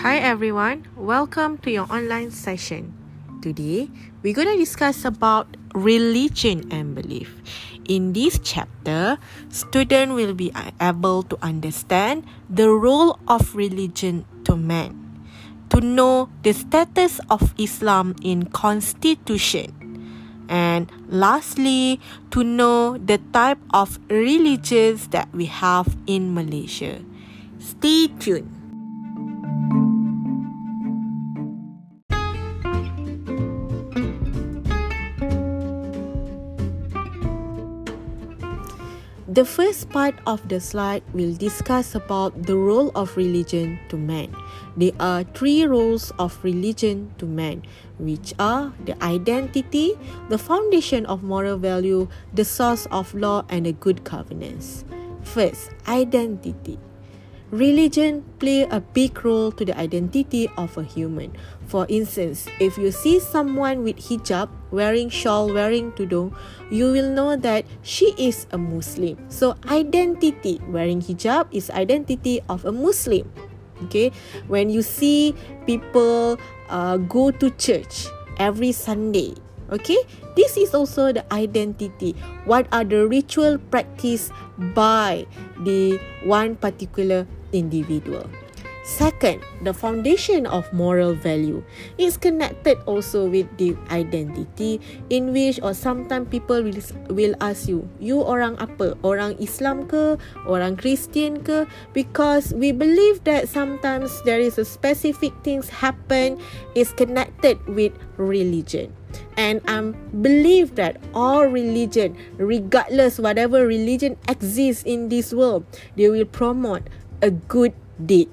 Hi everyone, welcome to your online session. Today, we're going to discuss about religion and belief. In this chapter, student will be able to understand the role of religion to man, to know the status of Islam in constitution, and lastly, to know the type of religions that we have in Malaysia. Stay tuned. The first part of the slide will discuss about the role of religion to man. There are three roles of religion to man, which are the identity, the foundation of moral value, the source of law, and the good governance. First, identity. Religion play a big role to the identity of a human. For instance, if you see someone with hijab, wearing shawl, wearing tudung, you will know that she is a Muslim. So identity, wearing hijab is identity of a Muslim. Okay, when you see people uh, go to church every Sunday, okay, this is also the identity. What are the ritual practice by the one particular individual. Second, the foundation of moral value is connected also with the identity in which or sometimes people will, will ask you, you orang apa? Orang Islam ke? Orang Christian ke? Because we believe that sometimes there is a specific things happen is connected with religion. And I believe that all religion, regardless whatever religion exists in this world, they will promote a good deed.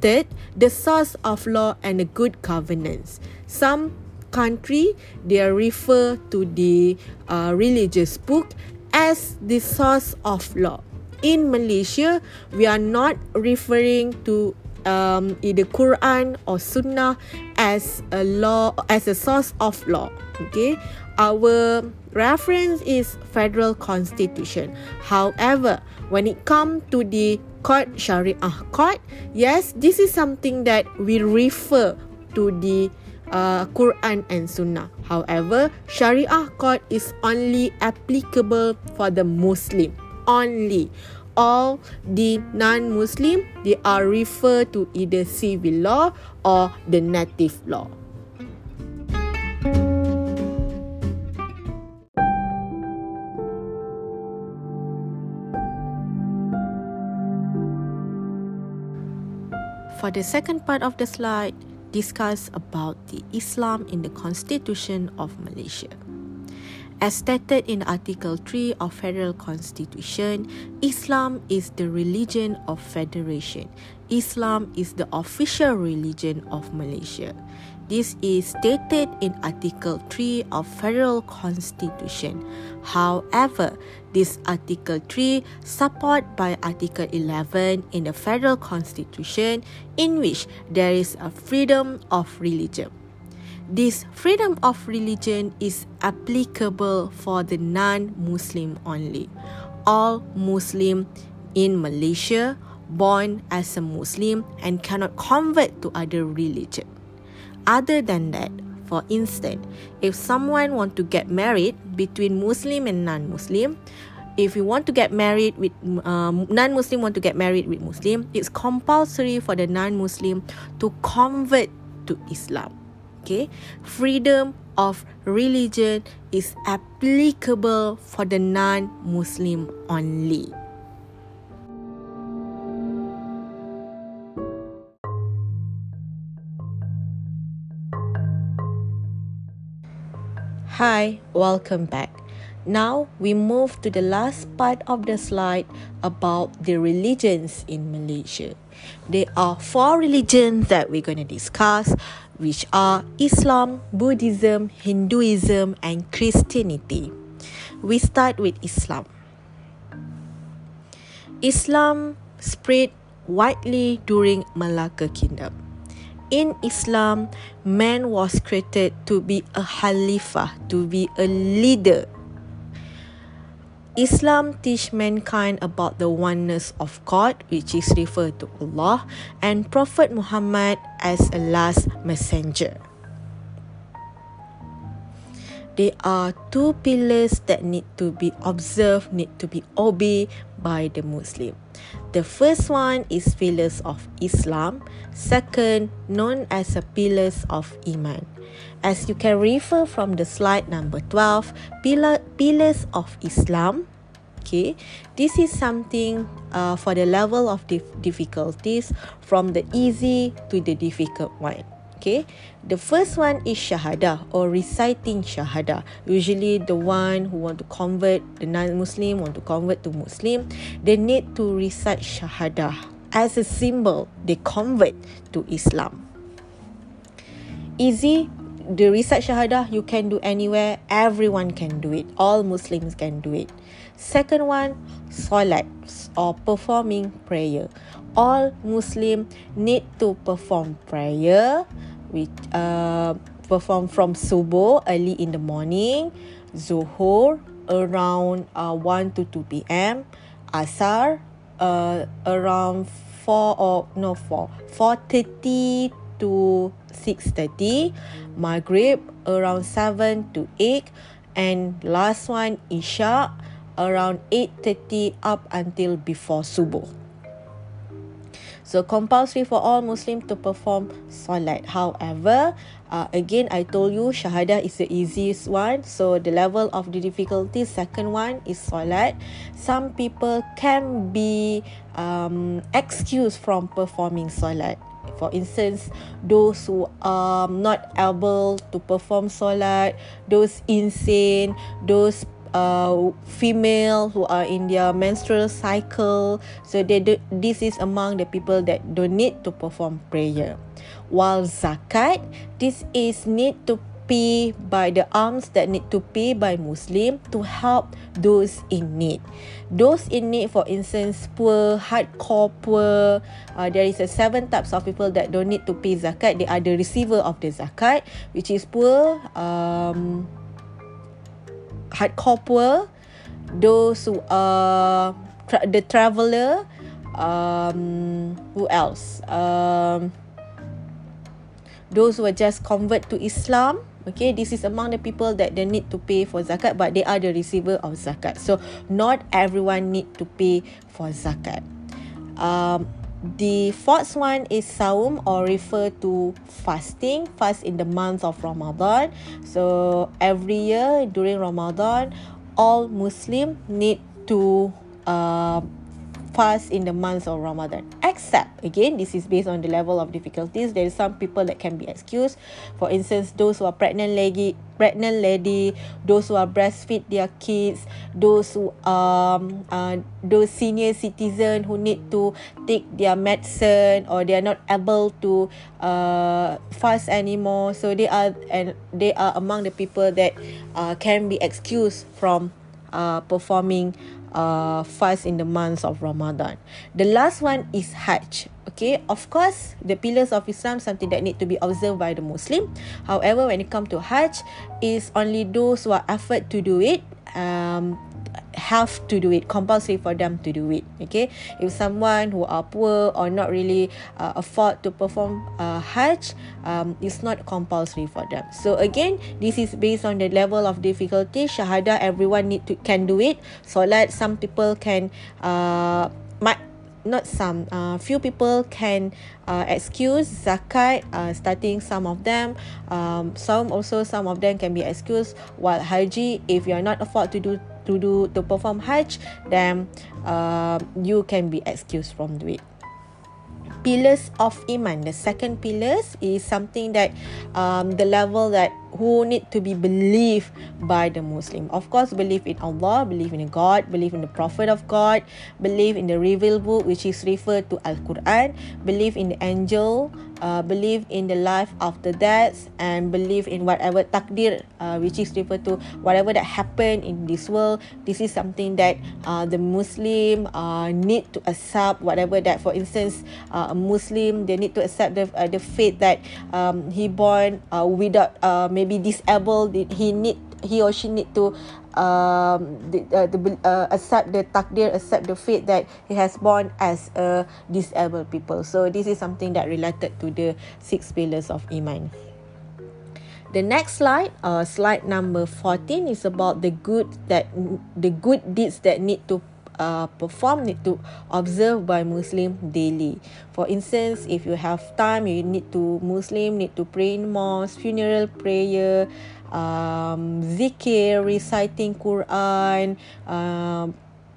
Third, the source of law and a good governance. Some country they refer to the uh, religious book as the source of law. In Malaysia, we are not referring to um, either Quran or Sunnah as a law as a source of law. Okay, our reference is federal constitution. However, when it comes to the court syariah court yes this is something that we refer to the uh, Quran and Sunnah. However syariah court is only applicable for the Muslim. Only. All the non-Muslim they are referred to either civil law or the native law For the second part of the slide, discuss about the Islam in the Constitution of Malaysia. As stated in Article 3 of Federal Constitution, Islam is the religion of federation. Islam is the official religion of Malaysia. This is stated in Article 3 of Federal Constitution. However, this Article 3 support by Article 11 in the Federal Constitution in which there is a freedom of religion. This freedom of religion is applicable for the non-Muslim only. All Muslim in Malaysia born as a Muslim and cannot convert to other religion. Other than that, for instance, if someone want to get married between Muslim and non-Muslim, if you want to get married with um, non-Muslim want to get married with Muslim, it's compulsory for the non-Muslim to convert to Islam. Okay, freedom of religion is applicable for the non-Muslim only. Hi, welcome back. Now we move to the last part of the slide about the religions in Malaysia. There are four religions that we're going to discuss, which are Islam, Buddhism, Hinduism, and Christianity. We start with Islam. Islam spread widely during Malacca Kingdom in Islam, man was created to be a Khalifah, to be a leader. Islam teach mankind about the oneness of God, which is referred to Allah, and Prophet Muhammad as a last messenger. There are two pillars that need to be observed, need to be obeyed by the Muslim. The first one is pillars of Islam, second known as the pillars of Iman. As you can refer from the slide number 12, pillar, pillars of Islam, okay, this is something uh, for the level of dif- difficulties from the easy to the difficult one. Okay, the first one is shahada or reciting shahada. Usually, the one who want to convert the non-Muslim want to convert to Muslim, they need to recite shahada as a symbol. They convert to Islam. Easy. The recite shahada you can do anywhere. Everyone can do it. All Muslims can do it. Second one, solat or performing prayer. All Muslim need to perform prayer we uh, perform from subuh early in the morning, zuhur around uh, 1 to 2 p.m., asar uh, around 4 or no 4 4:30 to 6:30, maghrib around 7 to 8 and last one isya around 8:30 up until before subuh. So compulsory for all Muslim to perform solat. However, uh, again I told you syahadah is the easiest one. So the level of the difficulty second one is solat. Some people can be um, excused from performing solat. For instance, those who are not able to perform solat, those insane, those uh, female who are in their menstrual cycle. So they do, this is among the people that don't need to perform prayer. While zakat, this is need to pay by the alms that need to pay by Muslim to help those in need. Those in need, for instance, poor, hardcore poor. Uh, there is a seven types of people that don't need to pay zakat. They are the receiver of the zakat, which is poor. Um, hardcore poor, those who are tra- the traveller, um, who else? Um, those who are just convert to Islam. Okay, this is among the people that they need to pay for zakat, but they are the receiver of zakat. So not everyone need to pay for zakat. Um, the fourth one is saum or refer to fasting fast in the month of ramadan. So every year during ramadan all muslim need to uh, fast in the month of Ramadan. Except, again, this is based on the level of difficulties. There is some people that can be excused. For instance, those who are pregnant lady, pregnant lady, those who are breastfeed their kids, those who um uh, those senior citizen who need to take their medicine or they are not able to uh fast anymore. So they are and they are among the people that uh, can be excused from uh, performing uh, fast in the months of Ramadan. The last one is Hajj. Okay, of course, the pillars of Islam something that need to be observed by the Muslim. However, when it come to Hajj, is only those who are effort to do it. Um, have to do it compulsory for them to do it okay? If someone who are poor or not really uh, afford to perform uh, hajj um, it's not compulsory for them. So again this is based on the level of difficulty shahada everyone need to can do it. Solat some people can uh, might not some uh, few people can uh, excuse zakat uh, starting some of them. Um, some also some of them can be excused while haji if you are not afford to do to do to perform hajj then uh, you can be excused from do it. Pillars of iman. The second pillars is something that um, the level that who need to be believed by the Muslim. Of course, believe in Allah, believe in God, believe in the Prophet of God, believe in the revealed book which is referred to Al Quran, believe in the angel, uh, believe in the life after death, and believe in whatever takdir uh, which is referred to whatever that happened in this world. This is something that uh, the Muslim uh, need to accept. Whatever that, for instance, uh, a Muslim they need to accept the uh, the faith that um, he born without uh, maybe disabled he need he or she need to um, the, uh, the, uh, accept the takdir, accept the fate that he has born as a disabled people. So this is something that related to the six pillars of iman. The next slide, uh, slide number 14 is about the good that the good deeds that need to uh, perform need to observe by Muslim daily. For instance, if you have time, you need to Muslim need to pray in mosque, funeral prayer, um, zikir, reciting Quran, uh,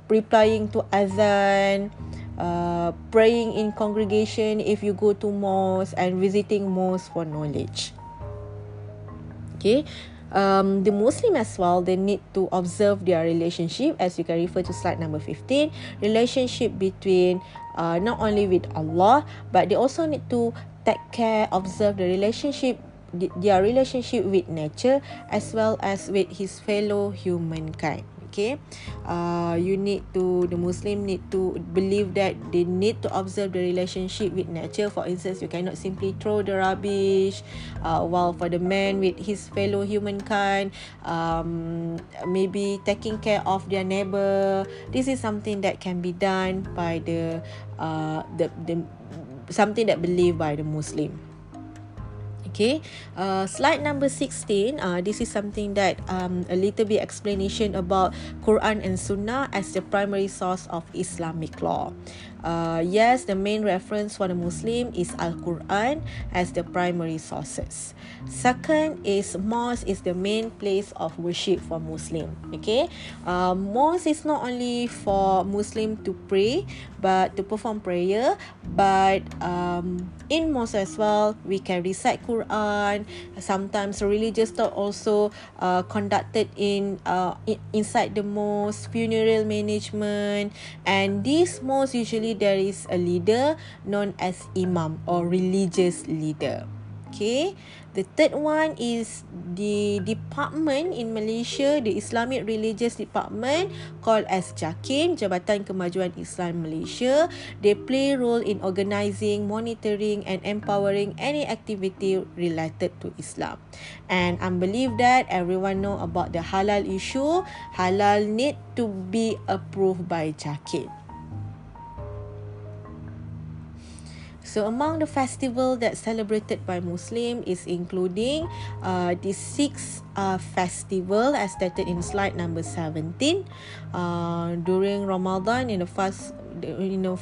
replying to azan. Uh, praying in congregation if you go to mosque and visiting mosque for knowledge. Okay, um, the Muslim as well, they need to observe their relationship as you can refer to slide number 15. Relationship between uh, not only with Allah, but they also need to take care, observe the relationship their relationship with nature as well as with his fellow humankind okay. Uh, you need to the muslim need to believe that they need to observe the relationship with nature. For instance you cannot simply throw the rubbish uh, while for the man with his fellow humankind um, maybe taking care of their neighbor. This is something that can be done by the uh, the, the something that believed by the muslim Okay, uh, slide number 16. Uh, this is something that um, a little bit explanation about Quran and Sunnah as the primary source of Islamic law. Uh, yes, the main reference for the Muslim is Al Quran as the primary sources. Second is mosque is the main place of worship for Muslim. Okay, uh, mosque is not only for Muslim to pray, but to perform prayer, but um, in mosque as well we can recite Quran. Sometimes religious talk also uh, conducted in uh, inside the mosque, funeral management, and these mosques usually usually there is a leader known as imam or religious leader. Okay. The third one is the department in Malaysia, the Islamic Religious Department called as JAKIM, Jabatan Kemajuan Islam Malaysia. They play role in organising, monitoring and empowering any activity related to Islam. And I believe that everyone know about the halal issue. Halal need to be approved by JAKIM. So among the festival that celebrated by Muslim is including uh, the six uh, festival as stated in slide number 17 uh, during Ramadan in the first you know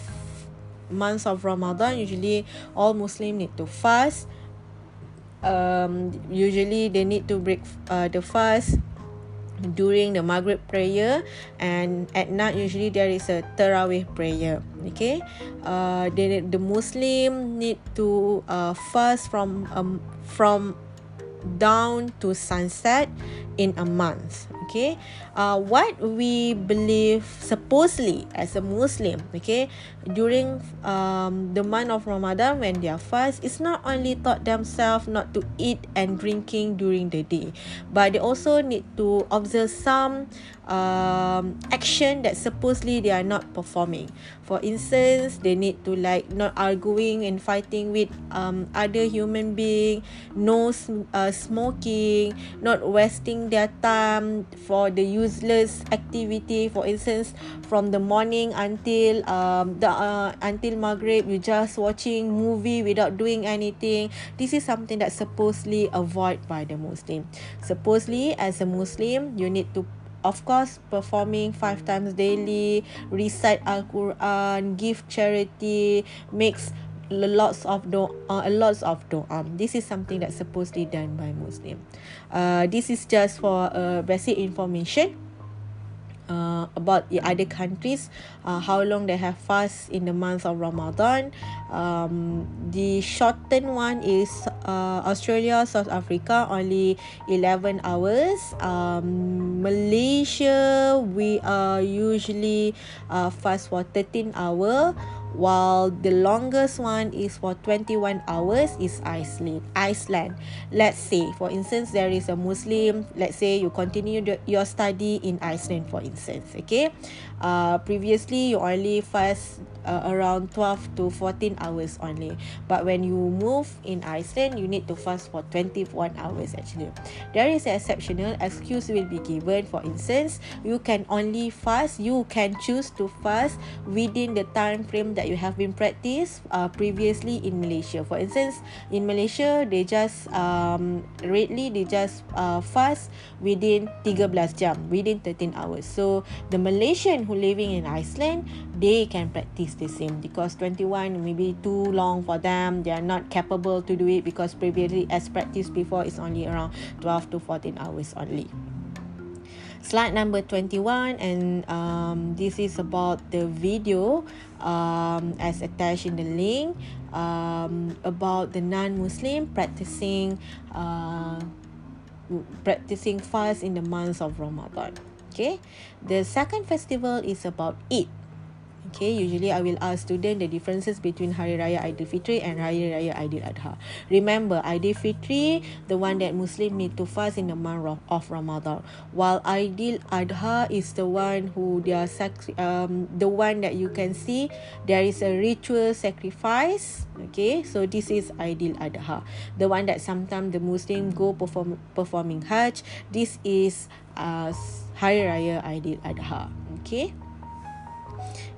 months of Ramadan usually all Muslim need to fast. Um, usually they need to break uh, the fast during the Maghrib prayer and at night usually there is a Tarawih prayer okay? Uh the the Muslim need to uh fast from um from down to sunset in a month okay uh, what we believe supposedly as a muslim okay during um, the month of ramadan when they are fast it's not only taught themselves not to eat and drinking during the day but they also need to observe some um, action that supposedly they are not performing. For instance they need to like not arguing and fighting with um, other human being no uh, smoking not wasting their time for the useless activity. For instance from the morning until um the uh, until maghrib you just watching movie without doing anything. This is something that supposedly avoid by the muslim. Supposedly as a muslim you need to of course performing five times daily recite al-quran give charity makes lots of do uh, a lots of doa this is something that's supposedly done by muslim. Uh, this is just for uh, basic information uh, about the other countries uh, how long they have fast in the month of ramadan. Um, the shortened one is uh, australia south africa only 11 hours. Um, malaysia we are usually uh, fast for 13 hour while the longest one is for 21 hours is Iceland. Iceland. Let's say, for instance, there is a Muslim. Let's say you continue the, your study in Iceland, for instance. Okay, uh, previously you only fast uh, around 12 to 14 hours only but when you move in Iceland you need to fast for 21 hours actually there is an exceptional excuse will be given for instance you can only fast you can choose to fast within the time frame that you have been practiced uh, previously in Malaysia. For instance in Malaysia they just um, readily they just uh, fast within 13 jam within 13 hours. So the Malaysian who living in Iceland they can practice the same because 21 maybe too long for them. They are not capable to do it because previously as practiced before is only around 12 to 14 hours only slide number 21 and um, this is about the video um, as attached in the link um, about the non-muslim practicing uh, practicing fast in the months of ramadan. Okay? The second festival is about eid Okay, usually I will ask student the differences between Hari Raya Aidilfitri and Hari Raya Aidil Adha. Remember, Aidilfitri, the one that Muslim need to fast in the month of Ramadan, while Aidil Adha is the one who they are sac- um the one that you can see there is a ritual sacrifice. Okay, so this is Aidil Adha, the one that sometimes the Muslim go perform performing Hajj. This is uh, Hari Raya Aidil Adha. Okay.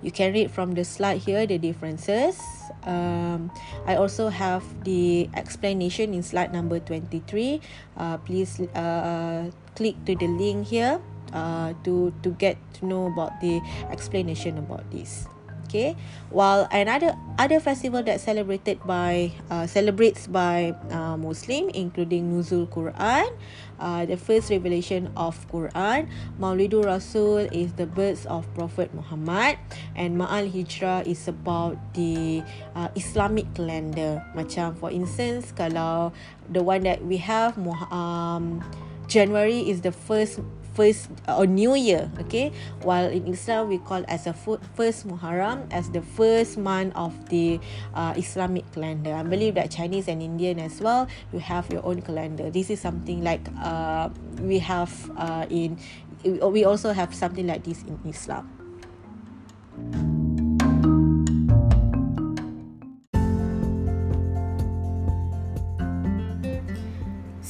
You can read from the slide here the differences. Um, I also have the explanation in slide number 23. Uh, please uh, click to the link here uh, to, to get to know about the explanation about this. Okay, while another other festival that celebrated by uh, celebrates by uh, Muslim, including Nuzul Quran, uh, the first revelation of Quran, Maulidur Rasul is the birth of Prophet Muhammad, and Ma'al Hijrah is about the uh, Islamic calendar. Macam for instance, kalau the one that we have, um, January is the first first uh, or new year okay? While in islam we call as a first muharram as the first month of the uh, islamic calendar. I believe that chinese and indian as well you have your own calendar. This is something like uh, we have uh, in we also have something like this in islam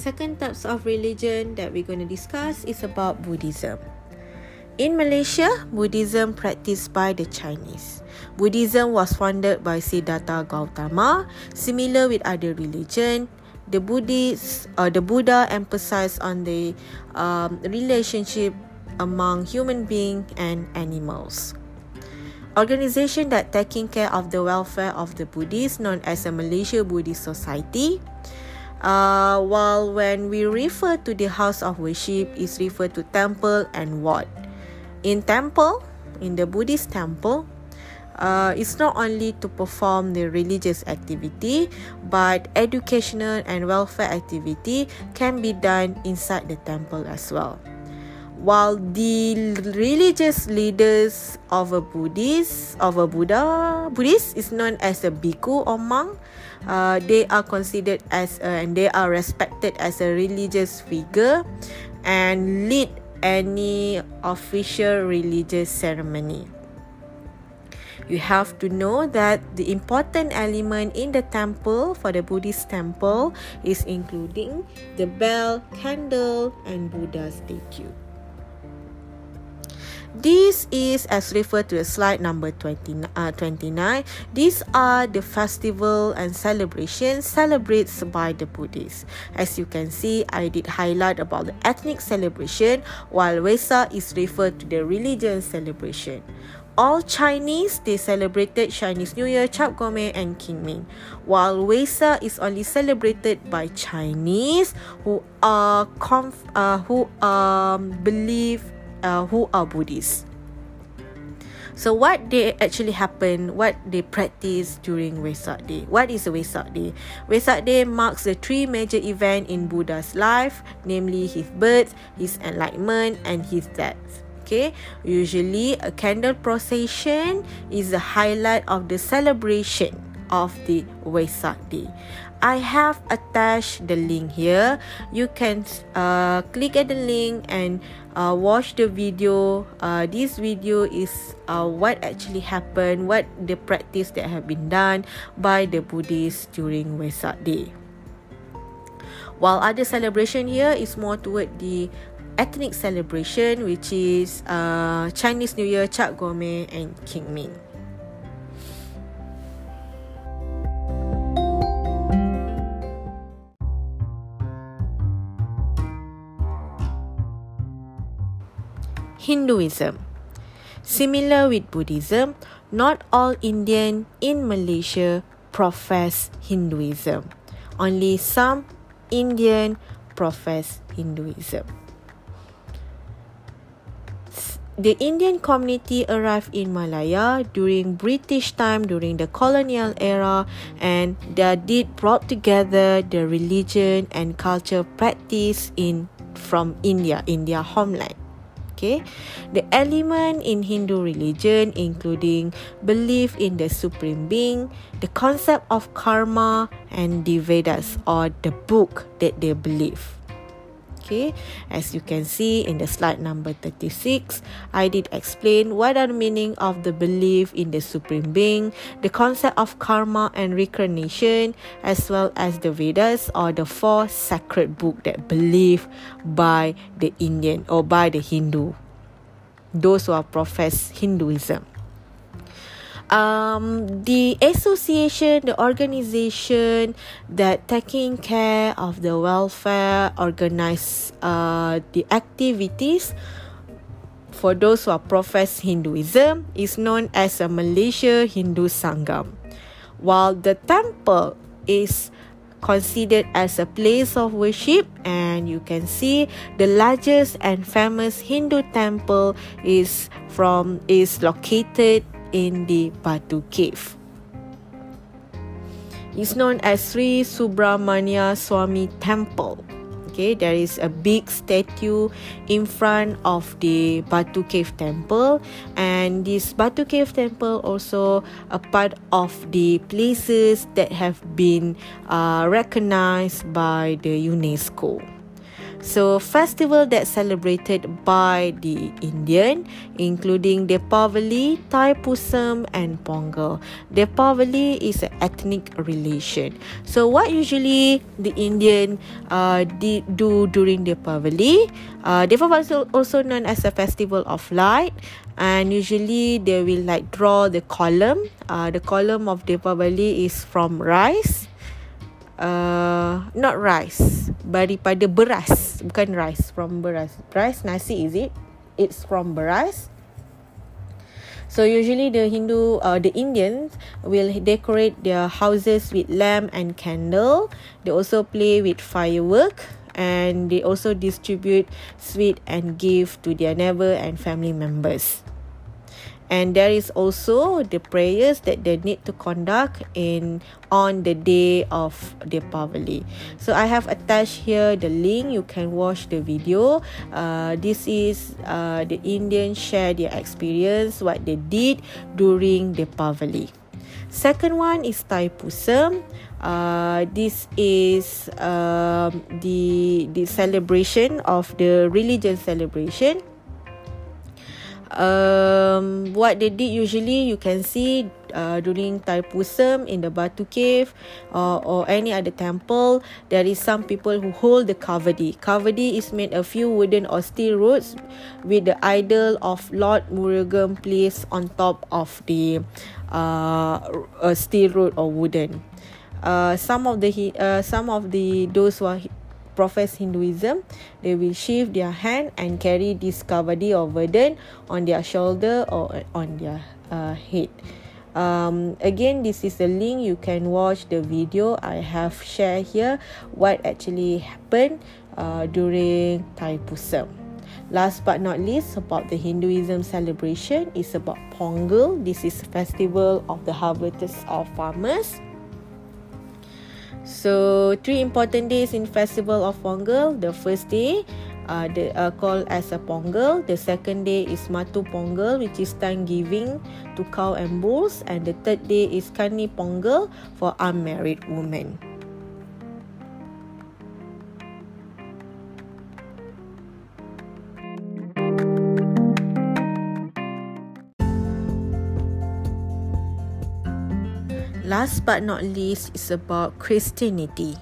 second types of religion that we're going to discuss is about Buddhism. In Malaysia, Buddhism practiced by the Chinese. Buddhism was founded by Siddhartha Gautama. Similar with other religion, the Buddhists uh, the Buddha emphasized on the um, relationship among human being and animals. Organization that taking care of the welfare of the Buddhists, known as a Malaysia Buddhist Society, uh, while when we refer to the house of worship is referred to temple and what in temple in the buddhist temple uh, it's not only to perform the religious activity but educational and welfare activity can be done inside the temple as well. While the religious leaders of a buddhist of a buddha buddhist is known as a bhikkhu or monk uh, they are considered as a, and they are respected as a religious figure and lead any official religious ceremony. You have to know that the important element in the temple for the Buddhist temple is including the bell, candle, and Buddha statue. This is as referred to slide number 20, uh, 29. These are the festival and celebrations celebrated by the Buddhists. As you can see, I did highlight about the ethnic celebration while Wesak is referred to the religious celebration. All Chinese, they celebrated Chinese New Year, Chap Gome and Qingming. While Wesak is only celebrated by Chinese who are conf- uh, who um, believe uh, who are Buddhists. So what they actually happen, what they practice during Wesak Day. What is a Wesak Day? Wesak Day marks the three major events in Buddha's life, namely his birth, his enlightenment, and his death. Okay, usually a candle procession is the highlight of the celebration of the Wesak Day. I have attached the link here. You can uh, click at the link and uh, watch the video. Uh, this video is uh, what actually happened, what the practice that have been done by the Buddhists during Wesak Day. While other celebration here is more toward the ethnic celebration which is uh, Chinese New Year, Chak Gome and King Ming. Hinduism. Similar with Buddhism, not all Indian in Malaysia profess Hinduism. Only some Indian profess Hinduism the Indian community arrived in Malaya during British time during the colonial era and they did brought together the religion and culture practice in from India in their homeland okay? The element in Hindu religion including belief in the supreme being the concept of karma and the Vedas or the book that they believe okay? As you can see in the slide number 36 i did explain what are the meaning of the belief in the supreme being the concept of karma and reincarnation as well as the vedas or the four sacred book that believed by the indian or by the hindu. Those who are profess hinduism um, the association, the organization that taking care of the welfare, organize uh, the activities for those who profess Hinduism is known as a Malaysia Hindu Sangam. While the temple is considered as a place of worship and you can see the largest and famous Hindu temple is from is located in the Batu Cave. It's known as Sri Subramania Swami Temple. Okay, there is a big statue in front of the Batu Cave Temple, and this Batu Cave Temple also a part of the places that have been uh, recognized by the UNESCO. So festival that celebrated by the Indian including Deepavali, Thaipusam and Pongal. Deepavali is an ethnic relation. So what usually the Indian uh, do during Deepavali? Uh, Deepavali is also known as a festival of light and usually they will like draw the column. Uh, the column of Deepavali is from rice uh, not rice daripada beras. Bukan rice from beras. Rice nasi is it? It's from beras. So usually the Hindu, uh, the Indians will decorate their houses with lamp and candle. They also play with firework and they also distribute sweet and gift to their neighbor and family members and there is also the prayers that they need to conduct in on the day of Deepavali. So I have attached here the link. You can watch the video. Uh, this is uh, the Indian share their experience what they did during Deepavali. Second one is Thaipusam. Uh, this is um, the the celebration of the religion celebration um, what they did usually you can see uh, during Thaipusam in the Batu Cave uh, or any other temple there is some people who hold the kavadi. Kavadi is made a few wooden or steel rods with the idol of Lord Murugan placed on top of the uh, a steel rod or wooden. Uh, some of the uh, some of the those who are profess Hinduism, they will shift their hand and carry this kavadi or burden on their shoulder or on their uh, head. Um, again, this is the link. You can watch the video I have shared here. What actually happened uh, during Thaipusam. Last but not least, about the Hinduism celebration is about Pongal. This is festival of the harvest of farmers. So, three important days in Festival of Pongal. The first day, uh, the, uh, called as a Pongal. The second day is Matu Pongal, which is thanksgiving to cow and bulls. And the third day is Kani Pongal for unmarried women. Last but not least is about Christianity.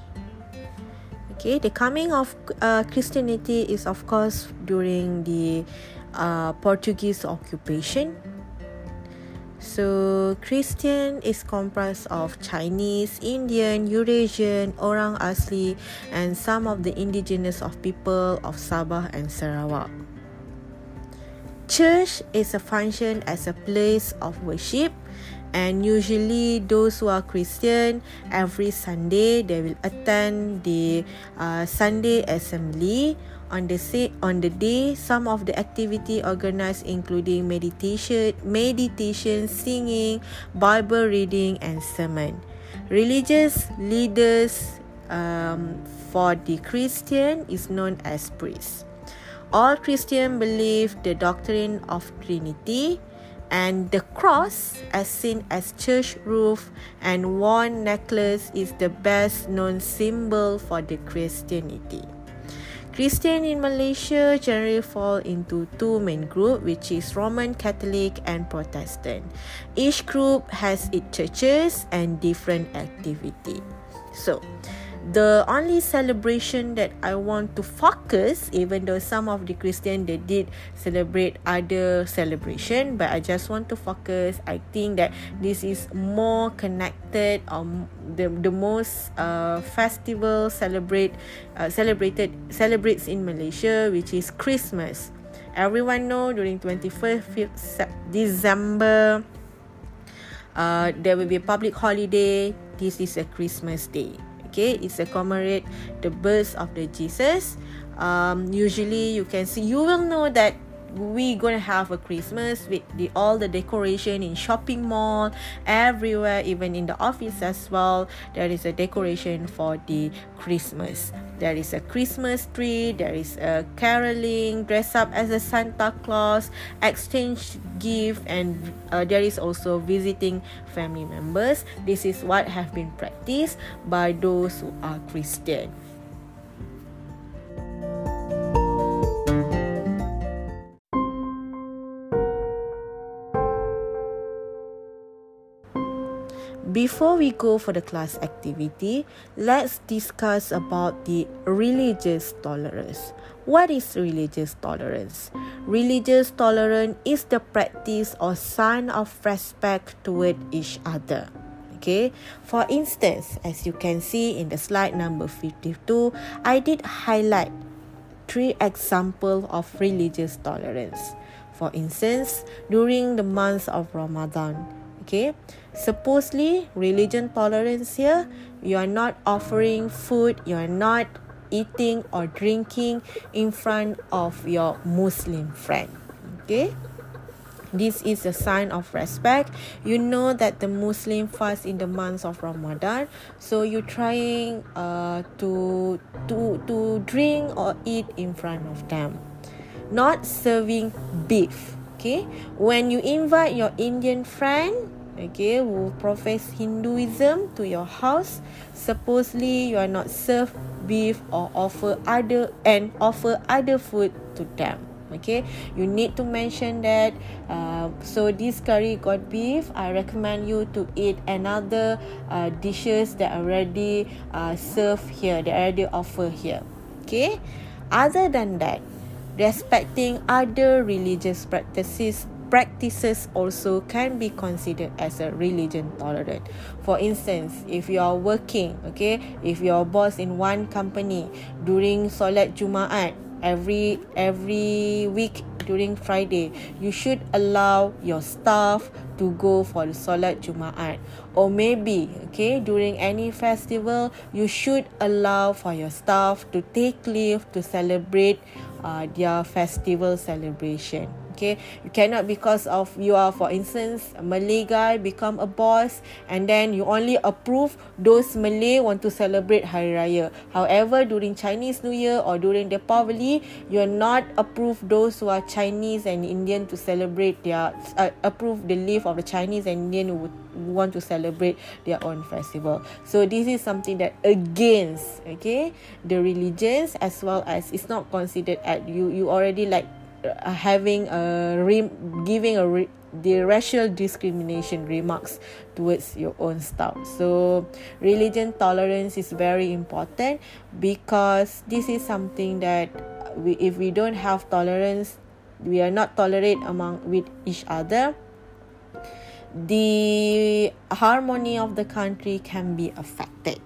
Okay, the coming of uh, Christianity is of course during the uh, Portuguese occupation. So Christian is comprised of Chinese, Indian, Eurasian, orang asli, and some of the indigenous of people of Sabah and Sarawak. Church is a function as a place of worship and usually those who are christian every sunday they will attend the uh, sunday assembly. On the say on the day some of the activity organized including meditation meditation singing bible reading and sermon. Religious leaders um, for the christian is known as priests. All christian believe the doctrine of trinity and the cross as seen as church roof and worn necklace is the best known symbol for the christianity. Christian in malaysia generally fall into two main group which is roman catholic and protestant. Each group has its churches and different activity. So the only celebration that I want to focus, even though some of the Christian they did celebrate other celebration, but I just want to focus. I think that this is more connected um the the most uh festival celebrate uh, celebrated celebrates in Malaysia, which is Christmas. Everyone know during 21st December, uh, there will be a public holiday. This is a Christmas day okay it's a commemorate the birth of the jesus. Um usually you can see you will know that we gonna have a christmas with the all the decoration in shopping mall everywhere even in the office as well. There is a decoration for the christmas. There is a christmas tree there is a caroling dress up as a santa claus exchange gift and uh, there is also visiting family members. This is what have been practiced by those who are christian Before we go for the class activity, let's discuss about the religious tolerance. What is religious tolerance? Religious tolerance is the practice or sign of respect toward each other. Okay, for instance, as you can see in the slide number 52, I did highlight three examples of religious tolerance. For instance, during the month of Ramadan, okay, supposedly religion tolerance here you are not offering food you are not eating or drinking in front of your muslim friend okay? This is a sign of respect. You know that the muslim fast in the months of ramadan so you are trying uh, to to to drink or eat in front of them. Not serving beef okay? When you invite your indian friend okay who profess hinduism to your house supposedly you are not serve beef or offer other and offer other food to them. Okay you need to mention that uh, so this curry got beef. I recommend you to eat another uh, dishes that already uh, served here that already offer here. Okay other than that respecting other religious practices practices also can be considered as a religion tolerant. For instance, if you are working, okay, if your boss in one company during solat Jumaat every every week during Friday, you should allow your staff to go for the solat Jumaat. Or maybe, okay, during any festival, you should allow for your staff to take leave to celebrate uh, their festival celebration okay? You cannot because of you are for instance a malay guy become a boss and then you only approve those malay want to celebrate hari raya. However during chinese new year or during the Deepavali you're not approve those who are chinese and indian to celebrate their uh, approve the leave of the chinese and indian who want to celebrate their own festival. So this is something that against okay the religions as well as it's not considered at you you already like Uh, having a re- giving a re- the racial discrimination remarks towards your own staff. So, religion tolerance is very important because this is something that we, if we don't have tolerance, we are not tolerate among with each other. The harmony of the country can be affected.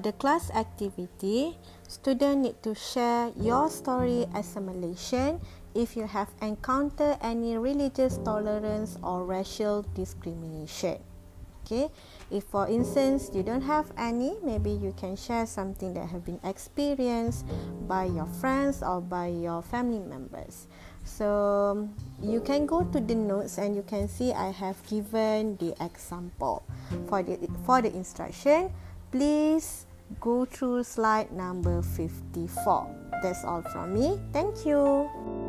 For the class activity, student need to share your story as a Malaysian if you have encountered any religious tolerance or racial discrimination. Okay, if for instance you don't have any, maybe you can share something that have been experienced by your friends or by your family members. So you can go to the notes and you can see I have given the example for the for the instruction please go through slide number 54. That's all from me. Thank you.